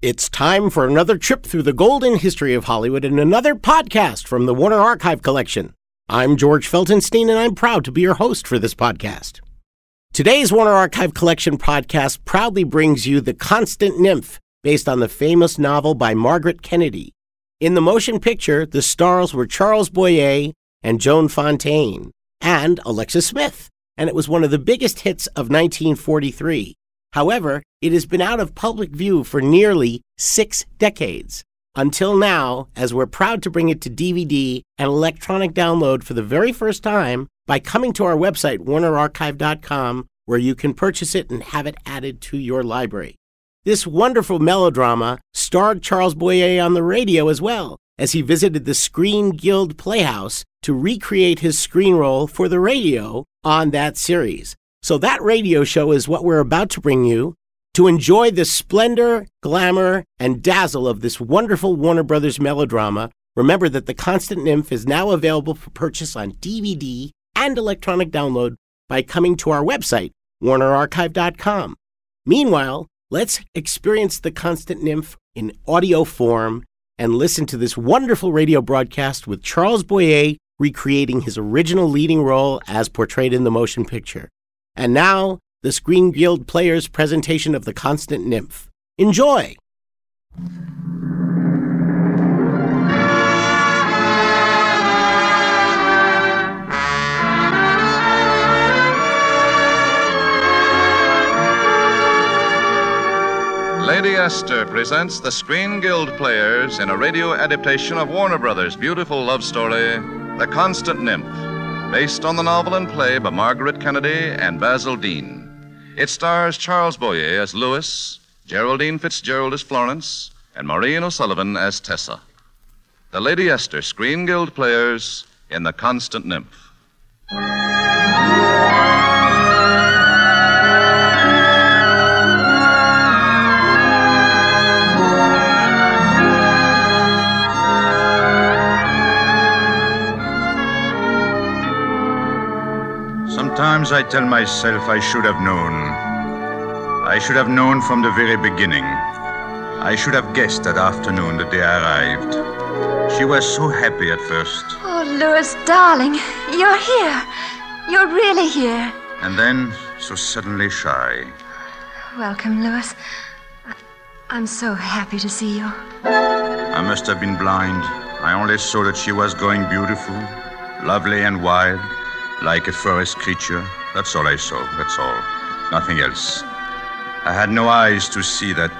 It's time for another trip through the golden history of Hollywood and another podcast from the Warner Archive Collection. I'm George Feltenstein, and I'm proud to be your host for this podcast. Today's Warner Archive Collection podcast proudly brings you The Constant Nymph, based on the famous novel by Margaret Kennedy. In the motion picture, the stars were Charles Boyer and Joan Fontaine, and Alexis Smith, and it was one of the biggest hits of 1943. However, it has been out of public view for nearly six decades. Until now, as we're proud to bring it to DVD and electronic download for the very first time by coming to our website, warnerarchive.com, where you can purchase it and have it added to your library. This wonderful melodrama starred Charles Boyer on the radio as well, as he visited the Screen Guild Playhouse to recreate his screen role for the radio on that series. So, that radio show is what we're about to bring you to enjoy the splendor, glamour, and dazzle of this wonderful Warner Brothers melodrama. Remember that The Constant Nymph is now available for purchase on DVD and electronic download by coming to our website, warnerarchive.com. Meanwhile, let's experience The Constant Nymph in audio form and listen to this wonderful radio broadcast with Charles Boyer recreating his original leading role as portrayed in the motion picture. And now, the Screen Guild Players' presentation of The Constant Nymph. Enjoy! Lady Esther presents the Screen Guild Players in a radio adaptation of Warner Brothers' beautiful love story, The Constant Nymph, based on the novel and play by Margaret Kennedy and Basil Dean. It stars Charles Boyer as Louis, Geraldine Fitzgerald as Florence, and Maureen O'Sullivan as Tessa. The Lady Esther Screen Guild Players in The Constant Nymph. Sometimes I tell myself I should have known. I should have known from the very beginning. I should have guessed that afternoon the day I arrived. She was so happy at first. Oh, Louis, darling, you're here. You're really here. And then so suddenly shy. Welcome, Louis. I'm so happy to see you. I must have been blind. I only saw that she was going beautiful, lovely, and wild, like a forest creature. That's all I saw. That's all. Nothing else. I had no eyes to see that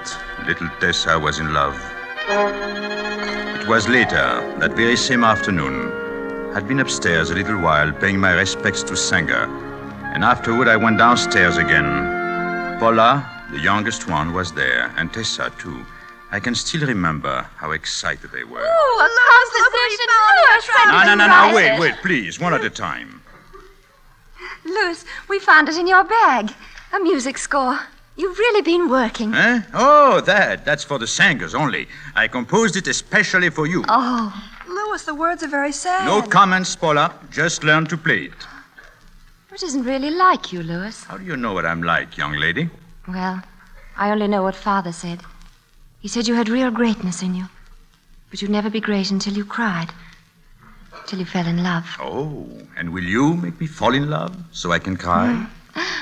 little Tessa was in love. It was later, that very same afternoon. I'd been upstairs a little while paying my respects to Sanger, and afterward I went downstairs again. Paula, the youngest one, was there, and Tessa, too. I can still remember how excited they were. Oh, a composition. Louis, No, no, no, no, wait, wait, please, one at a time. Louis, we found it in your bag. A music score. You've really been working. Eh? Oh, that. That's for the Sangers only. I composed it especially for you. Oh, Louis, the words are very sad. No comments, Paula. Just learn to play it. it isn't really like you, Louis. How do you know what I'm like, young lady? Well, I only know what Father said. He said you had real greatness in you. But you'd never be great until you cried. Till you fell in love. Oh, and will you make me fall in love so I can cry?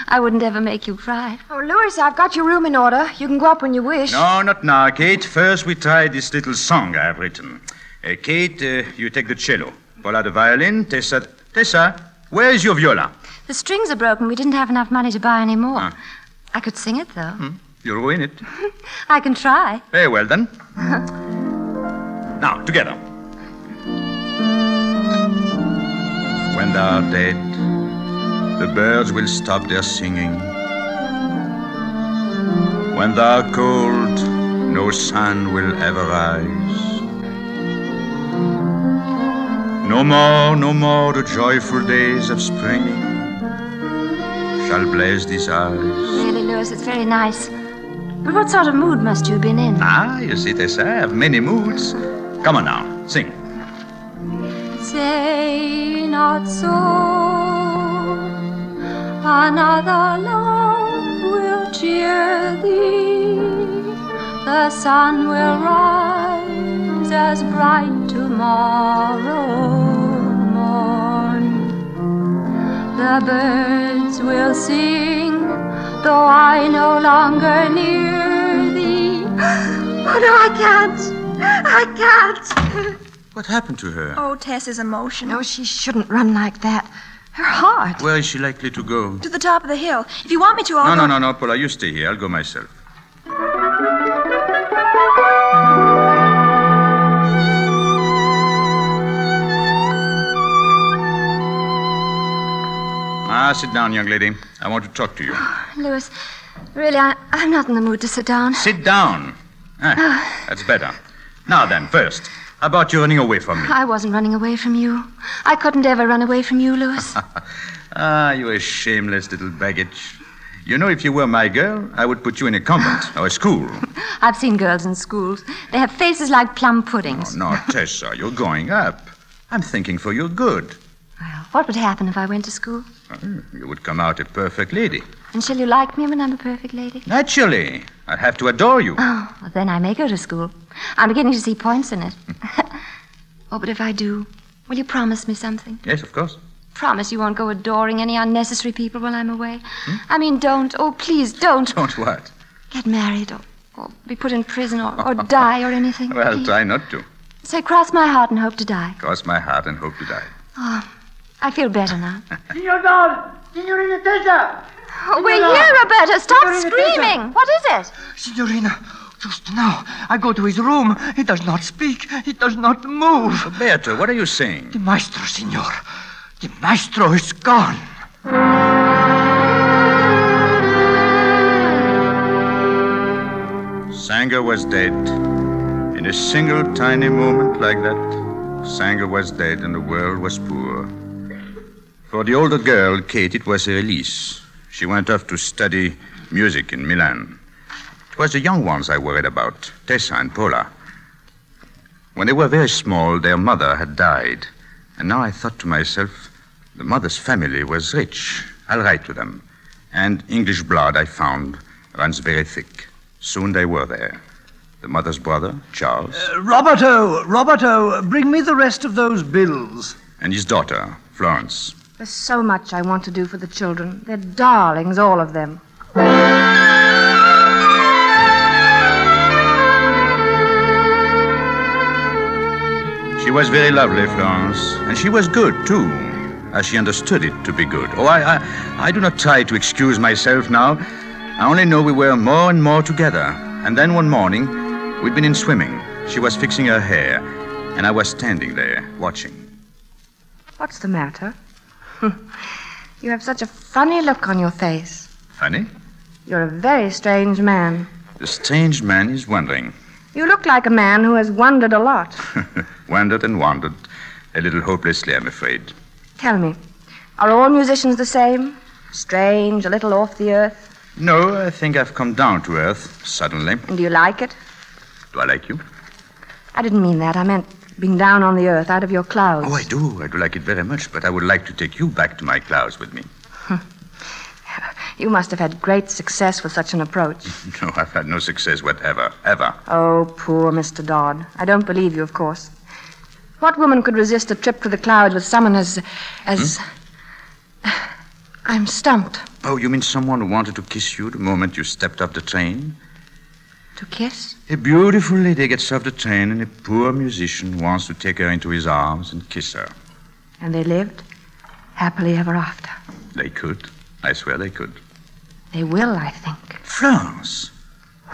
I wouldn't ever make you cry. Oh, Louis, I've got your room in order. You can go up when you wish. No, not now, Kate. First, we try this little song I have written. Uh, Kate, uh, you take the cello. Paula, the violin. Tessa, Tessa, where is your viola? The strings are broken. We didn't have enough money to buy any more. Ah. I could sing it, though. You'll ruin it. I can try. Very well, then. now, together. When thou art dead, the birds will stop their singing. When thou art cold, no sun will ever rise. No more, no more the joyful days of spring shall blaze these eyes. Really, Louis, it's very nice. But what sort of mood must you have been in? Ah, you see, Tessa, I have many moods. Come on now, sing. Say not so. Another love will cheer thee. the sun will rise as bright tomorrow morn. The birds will sing, though I no longer near thee. Oh, no, I can't. I can't. What happened to her? Oh, Tess is emotional. No, she shouldn't run like that. Her heart. Where is she likely to go? To the top of the hill. If you want me to, I'll No, go. no, no, no, Paula, you stay here. I'll go myself. Ah, sit down, young lady. I want to talk to you. Louis, really, I, I'm not in the mood to sit down. Sit down. Ah, that's better. Now then, first, how about you running away from me? I wasn't running away from you. I couldn't ever run away from you, Louis. Ah, you're a shameless little baggage. You know, if you were my girl, I would put you in a convent or a school. I've seen girls in schools. They have faces like plum puddings. Oh, no, Tessa, you're going up. I'm thinking for your good. Well, what would happen if I went to school? Oh, You would come out a perfect lady. And shall you like me when I'm a perfect lady? Naturally. I'd have to adore you. Oh, well, then I may go to school. I'm beginning to see points in it. oh, but if I do, will you promise me something? Yes, of course. Promise you won't go adoring any unnecessary people while I'm away. Hmm? I mean, don't. Oh, please don't. Dodd't what? Get married or, or be put in prison or, or die or anything. Well, Please. try not to. Say, cross my heart and hope to die. Cross my heart and hope to die. Oh, I feel better now. Signor Don! Signorina Tessa! Oh, we're here, Roberto. Stop Signorina screaming. What is it? Signorina, just now I go to his room. He does not speak. He does not move. Roberto, what are you saying? The maestro, signor. The maestro is gone. Sanger was dead. In a single tiny moment like that, Sanger was dead and the world was poor. For the older girl, Kate, it was a release. She went off to study music in Milan. It was the young ones I worried about, Tessa and Paula. When they were very small, their mother had died. And now I thought to myself, the mother's family was rich. I'll write to them. And English blood, I found, runs very thick. Soon they were there. The mother's brother, Charles, uh, Roberto, Roberto, bring me the rest of those bills. and his daughter, Florence. There's so much I want to do for the children. They're darlings, all of them. She was very lovely, Florence, and she was good, too, as she understood it to be good. Oh, I, I, I do not try to excuse myself now. I only know we were more and more together. And then one morning, we'd been in swimming. She was fixing her hair, and I was standing there, watching. What's the matter? you have such a funny look on your face. Funny? You're a very strange man. The strange man is wondering. You look like a man who has wondered a lot. wandered and wandered, a little hopelessly, I'm afraid. Tell me, are all musicians the same? Strange, a little off the earth? No, I think I've come down to earth suddenly. And do you like it? Do I like you? I didn't mean that. I meant being down on the earth, out of your clouds. Oh, I do. I do like it very much, but I would like to take you back to my clouds with me. You must have had great success with such an approach. No, I've had no success whatever, ever. Oh, poor Mr. Dodd. I don't believe you, of course. What woman could resist a trip to the clouds with someone as. as. Hmm? I'm stumped. Oh, you mean someone who wanted to kiss you the moment you stepped off the train? To kiss? A beautiful lady gets off the train, and a poor musician wants to take her into his arms and kiss her. And they lived happily ever after. They could. I swear they could. They will, I think. France.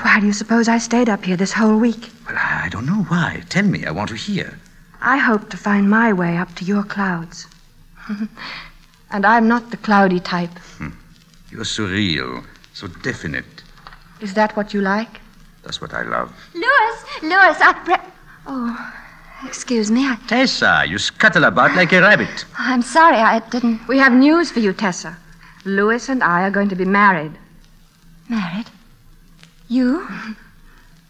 Why do you suppose I stayed up here this whole week? Well, I don't know why. Tell me. I want to hear. I hope to find my way up to your clouds. and I'm not the cloudy type. Hmm. You're so real, so definite. Is that what you like? That's what I love. Louis, Louis, I. Re- oh, excuse me. I, Tessa, you scuttle about like a rabbit. I'm sorry. I didn't. We have news for you, Tessa. Louis and I are going to be married. Married? You?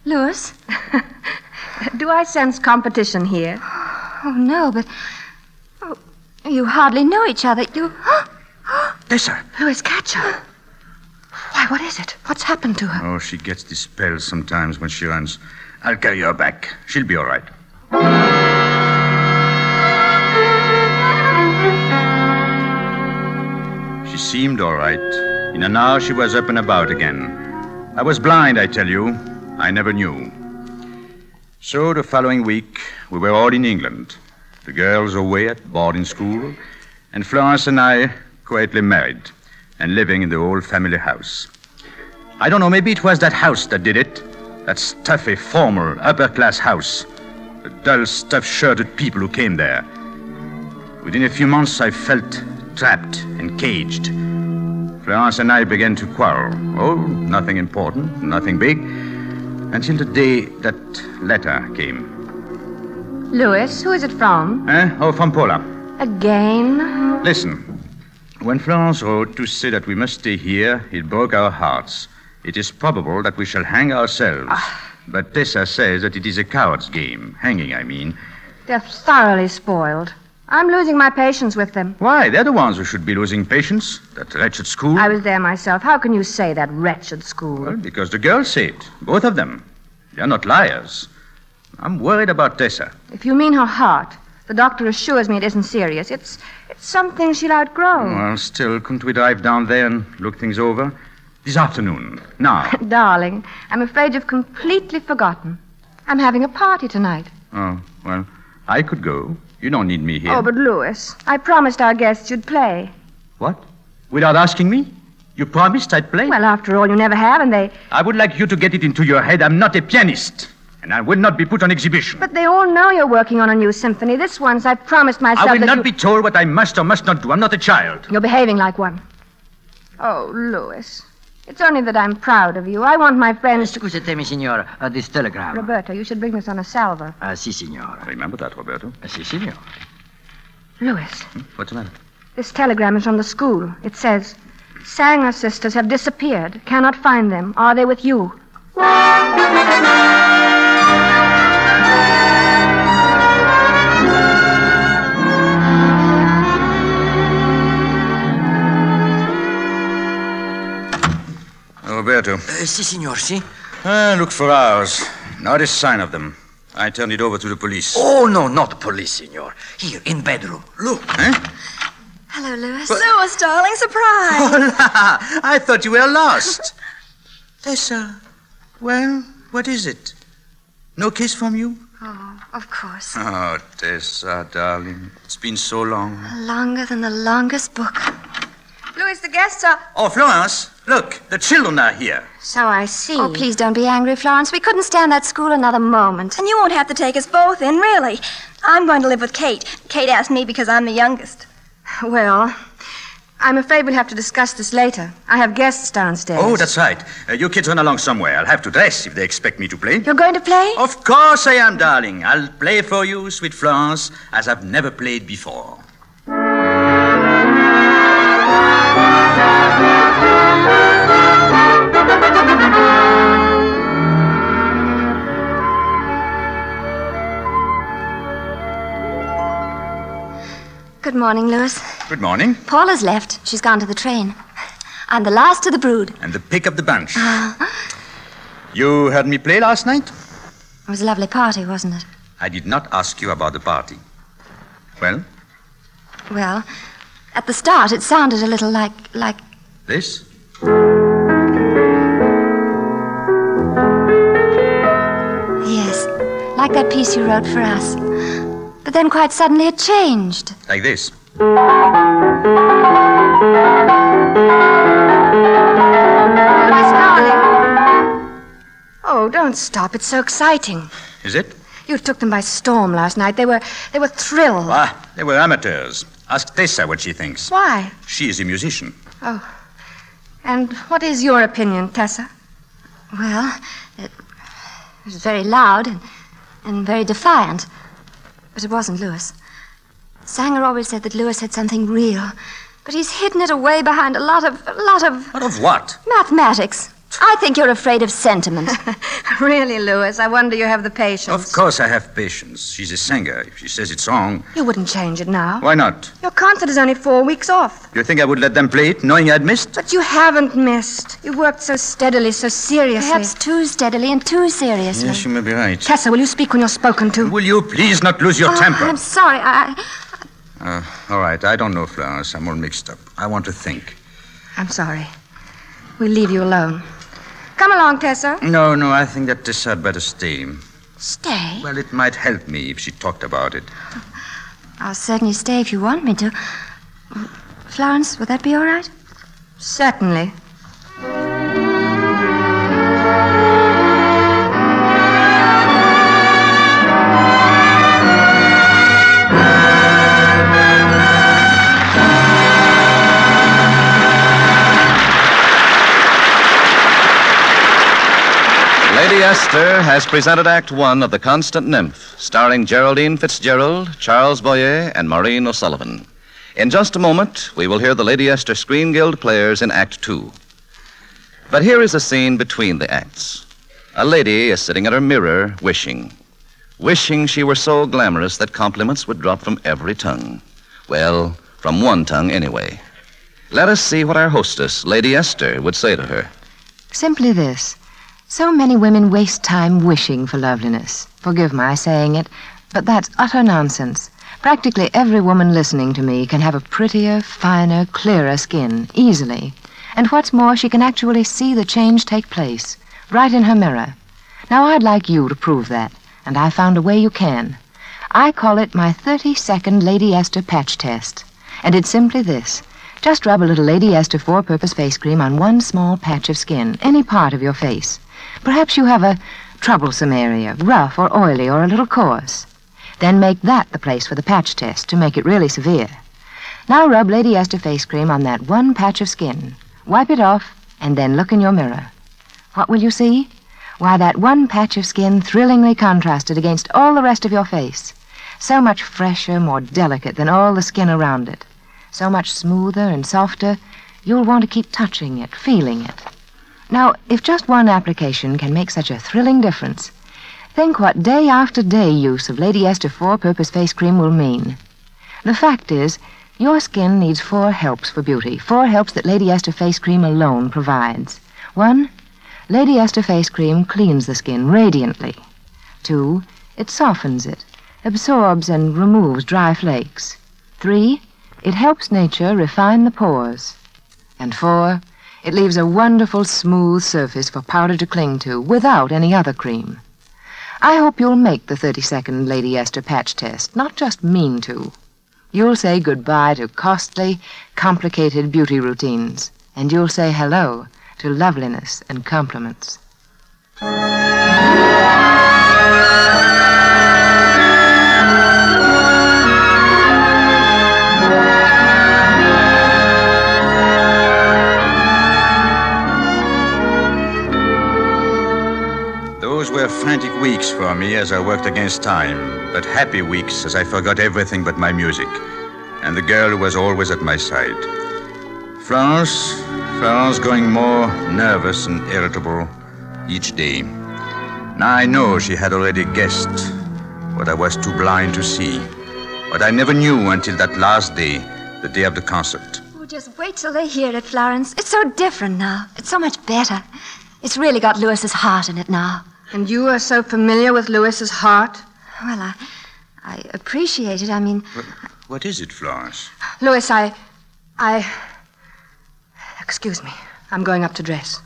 Louis? Do I sense competition here? Oh, no, but. Oh, you hardly know each other. You. Tessa, Louis, catch her. Why, What is it? What's happened to her? Oh, she gets spells sometimes when she runs. I'll carry her back. She'll be all right. She seemed all right. In an hour, she was up and about again. I was blind, I tell you. I never knew. So the following week, we were all in England. The girls away at boarding school, and Florence and I quietly married and living in the old family house. I don't know, maybe it was that house that did it. That stuffy, formal, upper class house. The dull, stuff shirted people who came there. Within a few months, I felt trapped and caged. Florence and I began to quarrel. Oh, nothing important, nothing big. Until the day that letter came. Louis, who is it from? Eh? Oh, from Paula. Again? Listen. When Florence wrote to say that we must stay here, it broke our hearts. It is probable that we shall hang ourselves. Ah. But Tessa says that it is a coward's game. Hanging, I mean. They're thoroughly spoiled. I'm losing my patience with them. Why? They're the ones who should be losing patience. That wretched school. I was there myself. How can you say that wretched school? Well, because the girls say it. Both of them. They're not liars. I'm worried about Tessa. If you mean her heart, the doctor assures me it isn't serious. It's it's something she'll outgrow. Well, still, couldn't we drive down there and look things over? This afternoon. Now. Darling, I'm afraid you've completely forgotten. I'm having a party tonight. oh, well, I could go. You don't need me here. Oh, but Louis, I promised our guests you'd play. What? Without asking me? You promised I'd play? Well, after all, you never have, and they. I would like you to get it into your head I'm not a pianist. And I will not be put on exhibition. But they all know you're working on a new symphony. This once I've promised myself I will that not you... be told what I must or must not do. I'm not a child. You're behaving like one. Oh, Louis. It's only that I'm proud of you. I want my friends to. Scusatemi, signor, uh, this telegram. Roberto, you should bring this on a salver. Uh, si, signor. Remember that, Roberto. Uh, si, signor. Louis, What's the matter? this telegram is from the school. It says, Sanger sisters have disappeared. Cannot find them. Are they with you? Roberto. Uh, si, signor, si. Ah, look for ours. Not a sign of them. I turned it over to the police. Oh, no, not the police, signor. Here, in bedroom. Look. Huh? Hello, Louis. Louis, darling, surprise. Hola! I thought you were lost. Tessa, well, what is it? No kiss from you? Oh, of course. Oh, Tessa, darling. It's been so long. Longer than the longest book. Louis, the guests are. Oh, Florence, look, the children are here. So I see. Oh, please don't be angry, Florence. We couldn't stand that school another moment. And you won't have to take us both in, really. I'm going to live with Kate. Kate asked me because I'm the youngest. Well, I'm afraid we'll have to discuss this later. I have guests downstairs. Oh, that's right. Uh, you kids run along somewhere. I'll have to dress if they expect me to play. You're going to play? Of course I am, darling. I'll play for you, sweet Florence, as I've never played before. Good morning, Louis. Good morning. Paula's left. She's gone to the train. I'm the last of the brood. And the pick of the bunch. Ah. you heard me play last night? It was a lovely party, wasn't it? I did not ask you about the party. Well, Well, at the start, it sounded a little like like this? Like that piece you wrote for us. But then, quite suddenly, it changed. Like this. Louis, darling. Oh, don't stop. It's so exciting. Is it? You took them by storm last night. They were they were thrilled. Ah, they were amateurs. Ask Tessa what she thinks. Why? She is a musician. Oh. And what is your opinion, Tessa? Well, it was very loud and, and very defiant. But it wasn't Louis. Sanger always said that Louis had something real, but he's hidden it away behind a lot of a lot of What of what? mathematics. I think you're afraid of sentiment. really, Louis, I wonder you have the patience. Of course I have patience. She's a singer. If she says it's wrong, You wouldn't change it now. why not? Your concert is only four weeks off. You think I would let them play it knowing I'd missed? But you haven't missed. You worked so steadily, so seriously. Perhaps too steadily and too seriously. Yes, you may be right. Tessa, will you speak when you're spoken to? Will you please not lose your Oh, temper? I'm sorry. I, Uh, all right, I don't know, Florence. I'm all mixed up. I want to think. I'm sorry. We'll leave you alone. Come along, Tessa. No, no, I think that Tessa had better stay. stay. Well, it might help me if she talked about it. I'll certainly stay if you want me to. Florence, would that be all right? Certainly. Esther has presented Act One of The Constant Nymph, starring Geraldine Fitzgerald, Charles Boyer, and Maureen O'Sullivan. In just a moment, we will hear the Lady Esther Screen Guild players in Act Two. But here is a scene between the acts. A lady is sitting at her mirror, wishing. Wishing she were so glamorous that compliments would drop from every tongue. Well, from one tongue anyway. Let us see what our hostess, Lady Esther, would say to her. Simply this. So many women waste time wishing for loveliness. Forgive my saying it, but that's utter nonsense. Practically every woman listening to me can have a prettier, finer, clearer skin, easily. And what's more, she can actually see the change take place, right in her mirror. Now, I'd like you to prove that, and I found a way you can. I call it my 30 second Lady Esther patch test. And it's simply this. Just rub a little Lady Esther four purpose face cream on one small patch of skin, any part of your face. Perhaps you have a troublesome area, rough or oily or a little coarse. Then make that the place for the patch test to make it really severe. Now rub Lady Esther face cream on that one patch of skin. Wipe it off, and then look in your mirror. What will you see? Why, that one patch of skin thrillingly contrasted against all the rest of your face. So much fresher, more delicate than all the skin around it. So much smoother and softer, you'll want to keep touching it, feeling it. Now, if just one application can make such a thrilling difference, think what day after day use of Lady Esther Four Purpose Face Cream will mean. The fact is, your skin needs four helps for beauty, four helps that Lady Esther Face Cream alone provides. One, Lady Esther Face Cream cleans the skin radiantly. Two, it softens it, absorbs and removes dry flakes. Three, it helps nature refine the pores. And four, it leaves a wonderful smooth surface for powder to cling to without any other cream. I hope you'll make the 30 second Lady Esther patch test, not just mean to. You'll say goodbye to costly, complicated beauty routines, and you'll say hello to loveliness and compliments. Weeks for me as I worked against time, but happy weeks as I forgot everything but my music, and the girl who was always at my side. Florence, Florence growing more nervous and irritable each day. Now I know she had already guessed what I was too blind to see, what I never knew until that last day, the day of the concert. Oh, just wait till they hear it, Florence. It's so different now. It's so much better. It's really got Lewis's heart in it now. And you are so familiar with Lewis's heart? Well, I, I appreciate it. I mean, What is it, Florence? Louis, I. I. Excuse me. I'm going up to dress.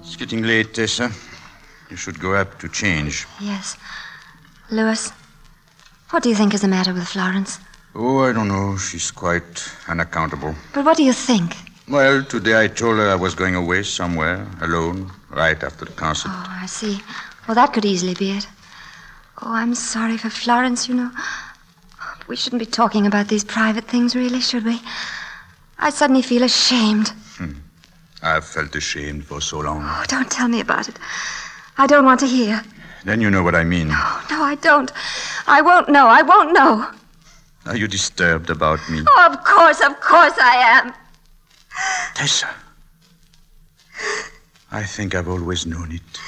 It's getting late, Tessa. You should go up to change. yes. Lewis, what do you think is the matter with Florence? Oh, I don't know. She's quite unaccountable. But what do you think? Well, today I told her I was going away somewhere, alone, right after the concert. Oh, I see. Well, that could easily be it. Oh, I'm sorry for Florence, you know. We shouldn't be talking about these private things, really, should we? I suddenly feel ashamed. Hmm. I've felt ashamed for so long. Oh, don't tell me about it. I don't want to hear. Then you know what I mean. Oh, no, I don't. I won't know. I won't know. Are you disturbed about me? Oh, of course, of course I am. Tessa. I think I've always known it.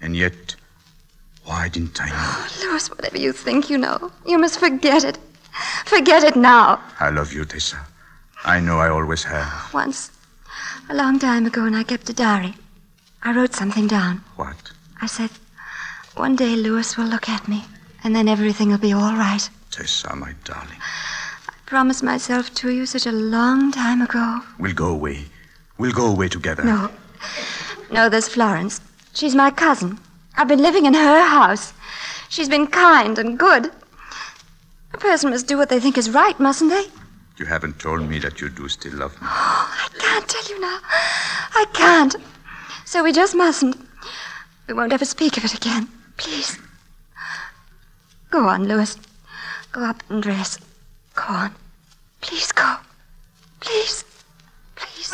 And yet, why didn't I know? Louis, whatever you think you know, you must forget it. Forget it now. I love you, Tessa. I know I always have. Once, a long time ago, when I kept a diary, I wrote something down. What? I said, one day Louis will look at me, and then everything will be all right. Tessa, my darling. I promised myself to you such a long time ago. We'll go away. We'll go away together. No. No, there's Florence. She's my cousin. I've been living in her house. She's been kind and good. A person must do what they think is right, mustn't they? You haven't told me that you do still love me. I can't tell you now. I can't. So we just mustn't. We won't ever speak of it again. Please. Go on, Louis. Go up and dress. Go on. Please go. Please. Please.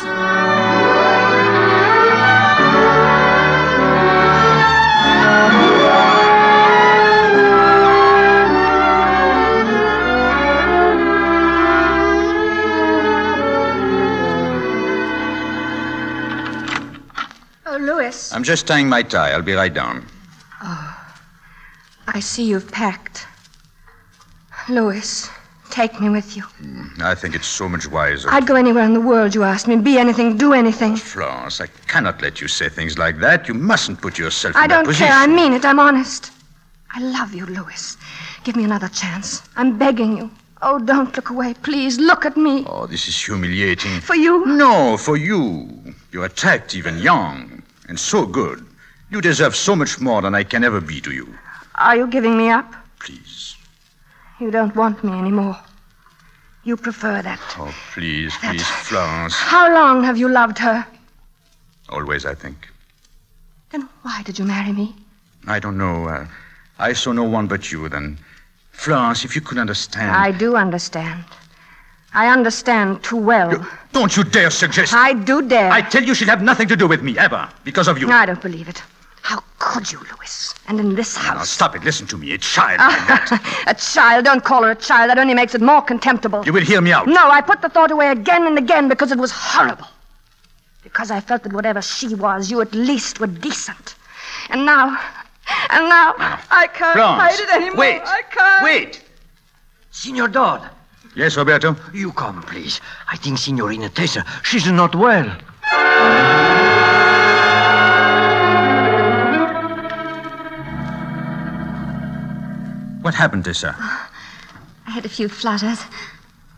Oh, Louis. I'm just tying my tie. I'll be right down. Oh, I see you've packed. Louis, take me with you. Mm, I think it's so much wiser. I'd go anywhere in the world you asked me. Be anything, do anything. Oh, Florence, I cannot let you say things like that. You mustn't put yourself I in that don't position. care. I mean it. I'm honest. I love you, Louis. Give me another chance. I'm begging you. Oh, don't look away. Please look at me. Oh, this is humiliating. For you? No, for you. You're attractive and young, and so good. You deserve so much more than I can ever be to you. Are you giving me up? Please. You don't want me anymore. You prefer that. Oh, please, please, Florence. How long have you loved her? Always, I think. Then why did you marry me? I don't know. Uh, I saw no one but you then. Florence, if you could understand. I do understand. I understand too well. You- don't you dare suggest. I do dare. I tell you she'll have nothing to do with me, ever, because of you. I don't believe it. How could you, Louis? And in this Now, house. stop it. Listen to me. A child ah, like that. a child. Don't call her a child. That only makes it more contemptible. You will hear me out. No, I put the thought away again and again because it was horrible. Because I felt that whatever she was, you at least were decent. And now, and now, I can't Florence, hide it anymore. wait. I can't. Wait. Signor Dodd, Yes, Roberto? you come, please. I think Signorina Tessa, she's not well. What happened, Tessa? I had a few flutters.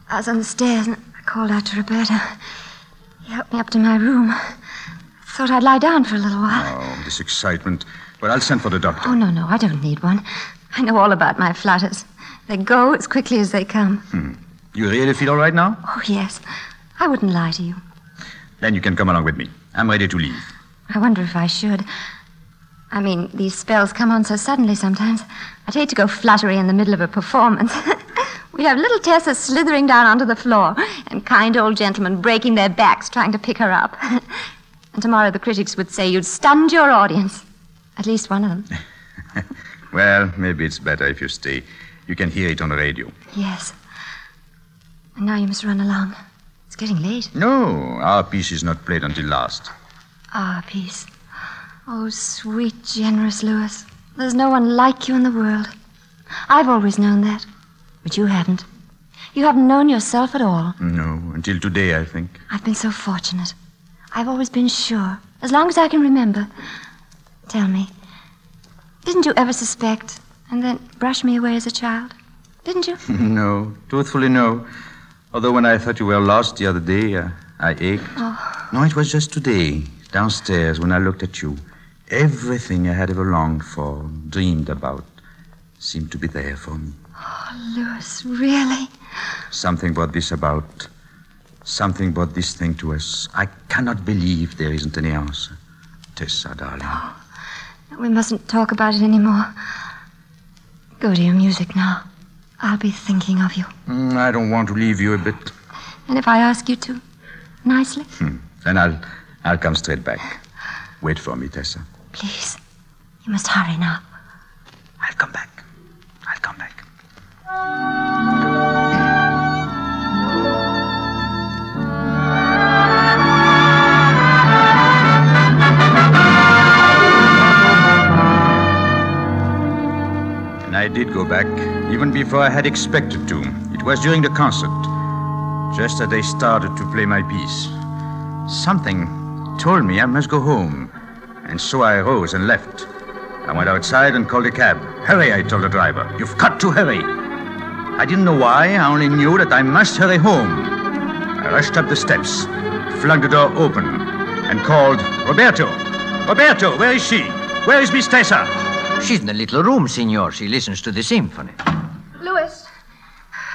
I was on the stairs and I called out to Roberto. He helped me up to my room. Thought I'd lie down for a little while. Oh, this excitement. Well, I'll send for the doctor. Oh, no, no, I don't need one. I know all about my flutters. They go as quickly as they come. Hmm. You really feel all right now? Oh, yes. I wouldn't lie to you. Then you can come along with me. I'm ready to leave. I wonder if I should. I mean, these spells come on so suddenly sometimes. I'd hate to go fluttery in the middle of a performance. We'd have little Tessa slithering down onto the floor, and kind old gentlemen breaking their backs trying to pick her up. and tomorrow the critics would say you'd stunned your audience. At least one of them. Well, maybe it's better if you stay. You can hear it on the radio. Yes. And now you must run along. It's getting late. No, our piece is not played until last. Our peace. Oh, sweet, generous Louis. There's no one like you in the world. I've always known that. But you haven't. You haven't known yourself at all. No, until today, I think. I've been so fortunate. I've always been sure, as long as I can remember. Tell me, didn't you ever suspect and then brush me away as a child? Didn't you? no, truthfully, no. Although when I thought you were lost the other day, uh, I ached. No, it was just today, downstairs, when I looked at you. Everything I had ever longed for, dreamed about, seemed to be there for me. Oh, Louis, really? Something brought this about. Something brought this thing to us. I cannot believe there isn't any answer. Tessa, darling. Oh, We mustn't talk about it anymore. Go to your music now. I'll be thinking of you. Mm, I don't want to leave you a bit. And if I ask you to, nicely, Then I'll, I'll come straight back. Wait for me, Tessa. Please. You must hurry now. I'll come back. I'll come back. And I did go back, even before I had expected to. It was during the concert, just as they started to play my piece. Something told me I must go home, and so I rose and left. I went outside and called a cab. Hurry, I told the driver. You've got to hurry. I didn't know why, I only knew that I must hurry home. I rushed up the steps, flung the door open, and called, Roberto! Roberto, where is she? Where is Miss Tessa? She's in the little room, Signor. She listens to the symphony. Louis.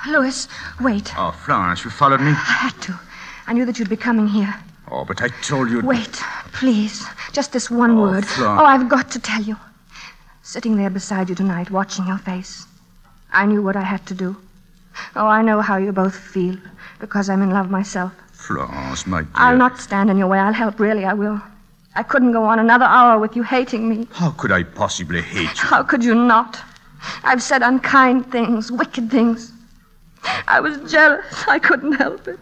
Louis, wait. Oh, Florence, you followed me? I had to. I knew that you'd be coming here. Oh, but I told you. Wait, please. Just this one Oh, word. Oh, I've got to tell you. Sitting there beside you tonight, watching your face, I knew what I had to do. Oh, I know how you both feel, because I'm in love myself. Florence, my dear. I'll not stand in your way. I'll help, really, I will. I couldn't go on another hour with you hating me. How could I possibly hate you? How could you not? I've said unkind things, wicked things. I was jealous. I couldn't help it.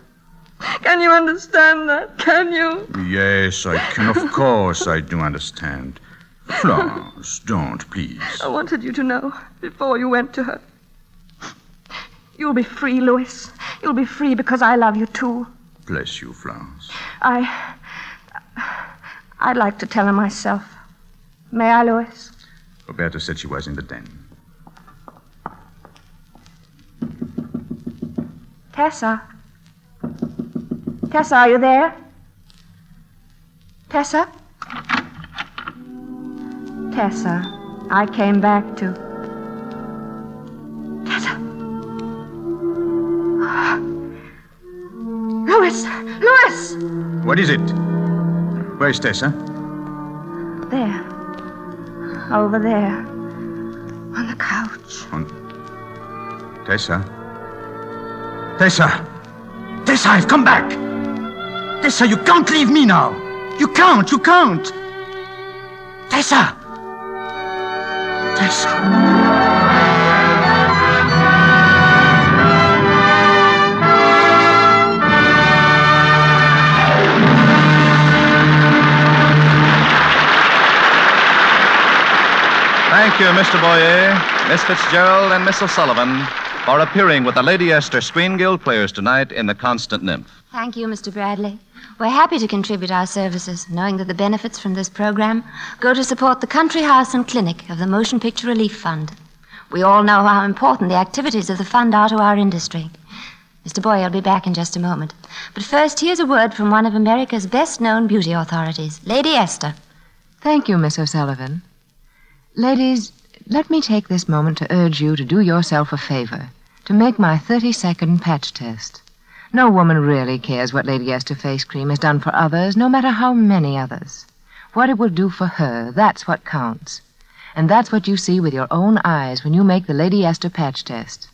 Can you understand that? Can you? Yes, I can. Of course, I do understand. Florence, don't, please. I wanted you to know before you went to her. You'll be free, Louis. You'll be free because I love you too. Bless you, Florence. I. I'd like to tell her myself. May I, Louis? Roberto said she was in the den. Tessa? Tessa, are you there? Tessa? Tessa, I came back to. Tessa. Louis! Louis! What is it? Where's Tessa? There. Over there. On the couch. On... Tessa? Tessa! Tessa, I've come back! Tessa, you can't leave me now! You can't, you can't! Tessa! Tessa! Thank you, Mr. Boyer, Miss Fitzgerald, and Miss O'Sullivan for appearing with the Lady Esther Screen Guild players tonight in The Constant Nymph. Thank you, Mr. Bradley. We're happy to contribute our services, knowing that the benefits from this program go to support the country house and clinic of the Motion Picture Relief Fund. We all know how important the activities of the fund are to our industry. Mr. Boyer will be back in just a moment. But first, here's a word from one of America's best known beauty authorities, Lady Esther. Thank you, Miss O'Sullivan. Ladies, let me take this moment to urge you to do yourself a favor, to make my 30 second patch test. No woman really cares what Lady Esther face cream has done for others, no matter how many others. What it will do for her, that's what counts. And that's what you see with your own eyes when you make the Lady Esther patch test.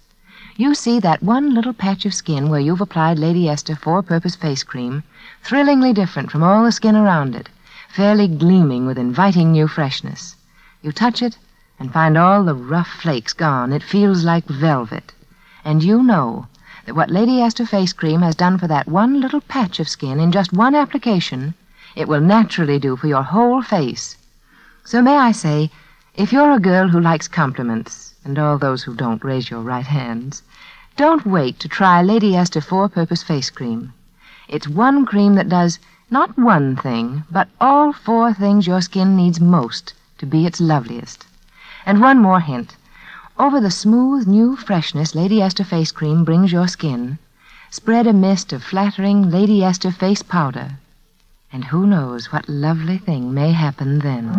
You see that one little patch of skin where you've applied Lady Esther four purpose face cream, thrillingly different from all the skin around it, fairly gleaming with inviting new freshness. You touch it and find all the rough flakes gone. It feels like velvet. And you know that what Lady Esther face cream has done for that one little patch of skin in just one application, it will naturally do for your whole face. So may I say, if you're a girl who likes compliments, and all those who don't raise your right hands, don't wait to try Lady Esther four purpose face cream. It's one cream that does not one thing, but all four things your skin needs most to be its loveliest. And one more hint. Over the smooth, new freshness Lady Esther face cream brings your skin, spread a mist of flattering Lady Esther face powder. And who knows what lovely thing may happen then.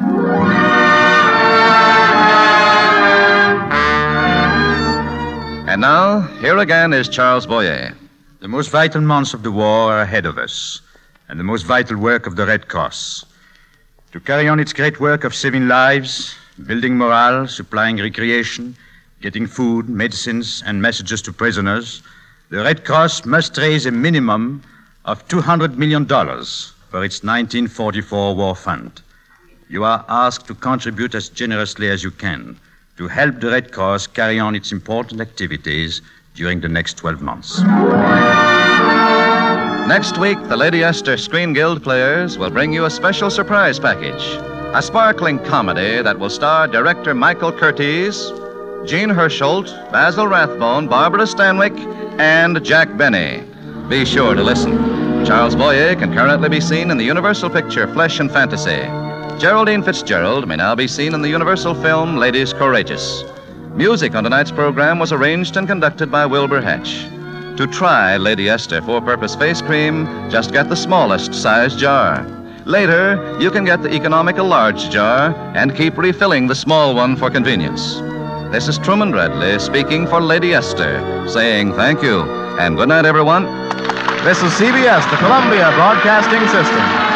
And now, here again is Charles Boyer. The most vital months of the war are ahead of us, and the most vital work of the Red Cross. To carry on its great work of saving lives, building morale, supplying recreation, getting food, medicines, and messages to prisoners, the Red Cross must raise a minimum of $200 million for its 1944 war fund. You are asked to contribute as generously as you can. to help the Red Cross carry on its important activities during the next 12 months. Next week, the Lady Esther Screen Guild players will bring you a special surprise package. A sparkling comedy that will star director Michael Curtiz, Jean Hersholt, Basil Rathbone, Barbara Stanwyck, and Jack Benny. Be sure to listen. Charles Boyer can currently be seen in the Universal picture Flesh and Fantasy. Geraldine Fitzgerald may now be seen in the Universal film Ladies Courageous. Music on tonight's program was arranged and conducted by Wilbur Hatch. To try Lady Esther four purpose face cream, just get the smallest size jar. Later, you can get the economical large jar and keep refilling the small one for convenience. This is Truman Bradley speaking for Lady Esther, saying thank you and good night, everyone. This is CBS, the Columbia Broadcasting System.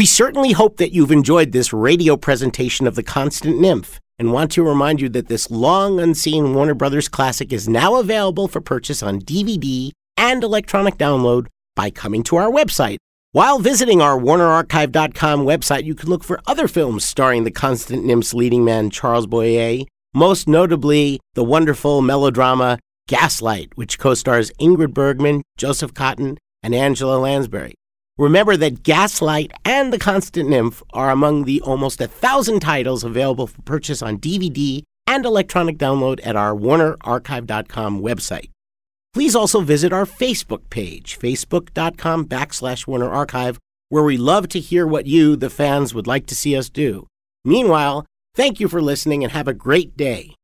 We certainly hope that you've enjoyed this radio presentation of The Constant Nymph and want to remind you that this long unseen Warner Brothers classic is now available for purchase on DVD and electronic download by coming to our website. While visiting our WarnerArchive.com website, you can look for other films starring the Constant Nymph's leading man, Charles Boyer, most notably the wonderful melodrama Gaslight, which co stars Ingrid Bergman, Joseph Cotten, and Angela Lansbury. Remember that Gaslight and The Constant Nymph are among the almost a thousand titles available for purchase on DVD and electronic download at our WarnerArchive.com website. Please also visit our Facebook page, facebook.com backslash Warner Archive, where we love to hear what you, the fans, would like to see us do. Meanwhile, thank you for listening and have a great day.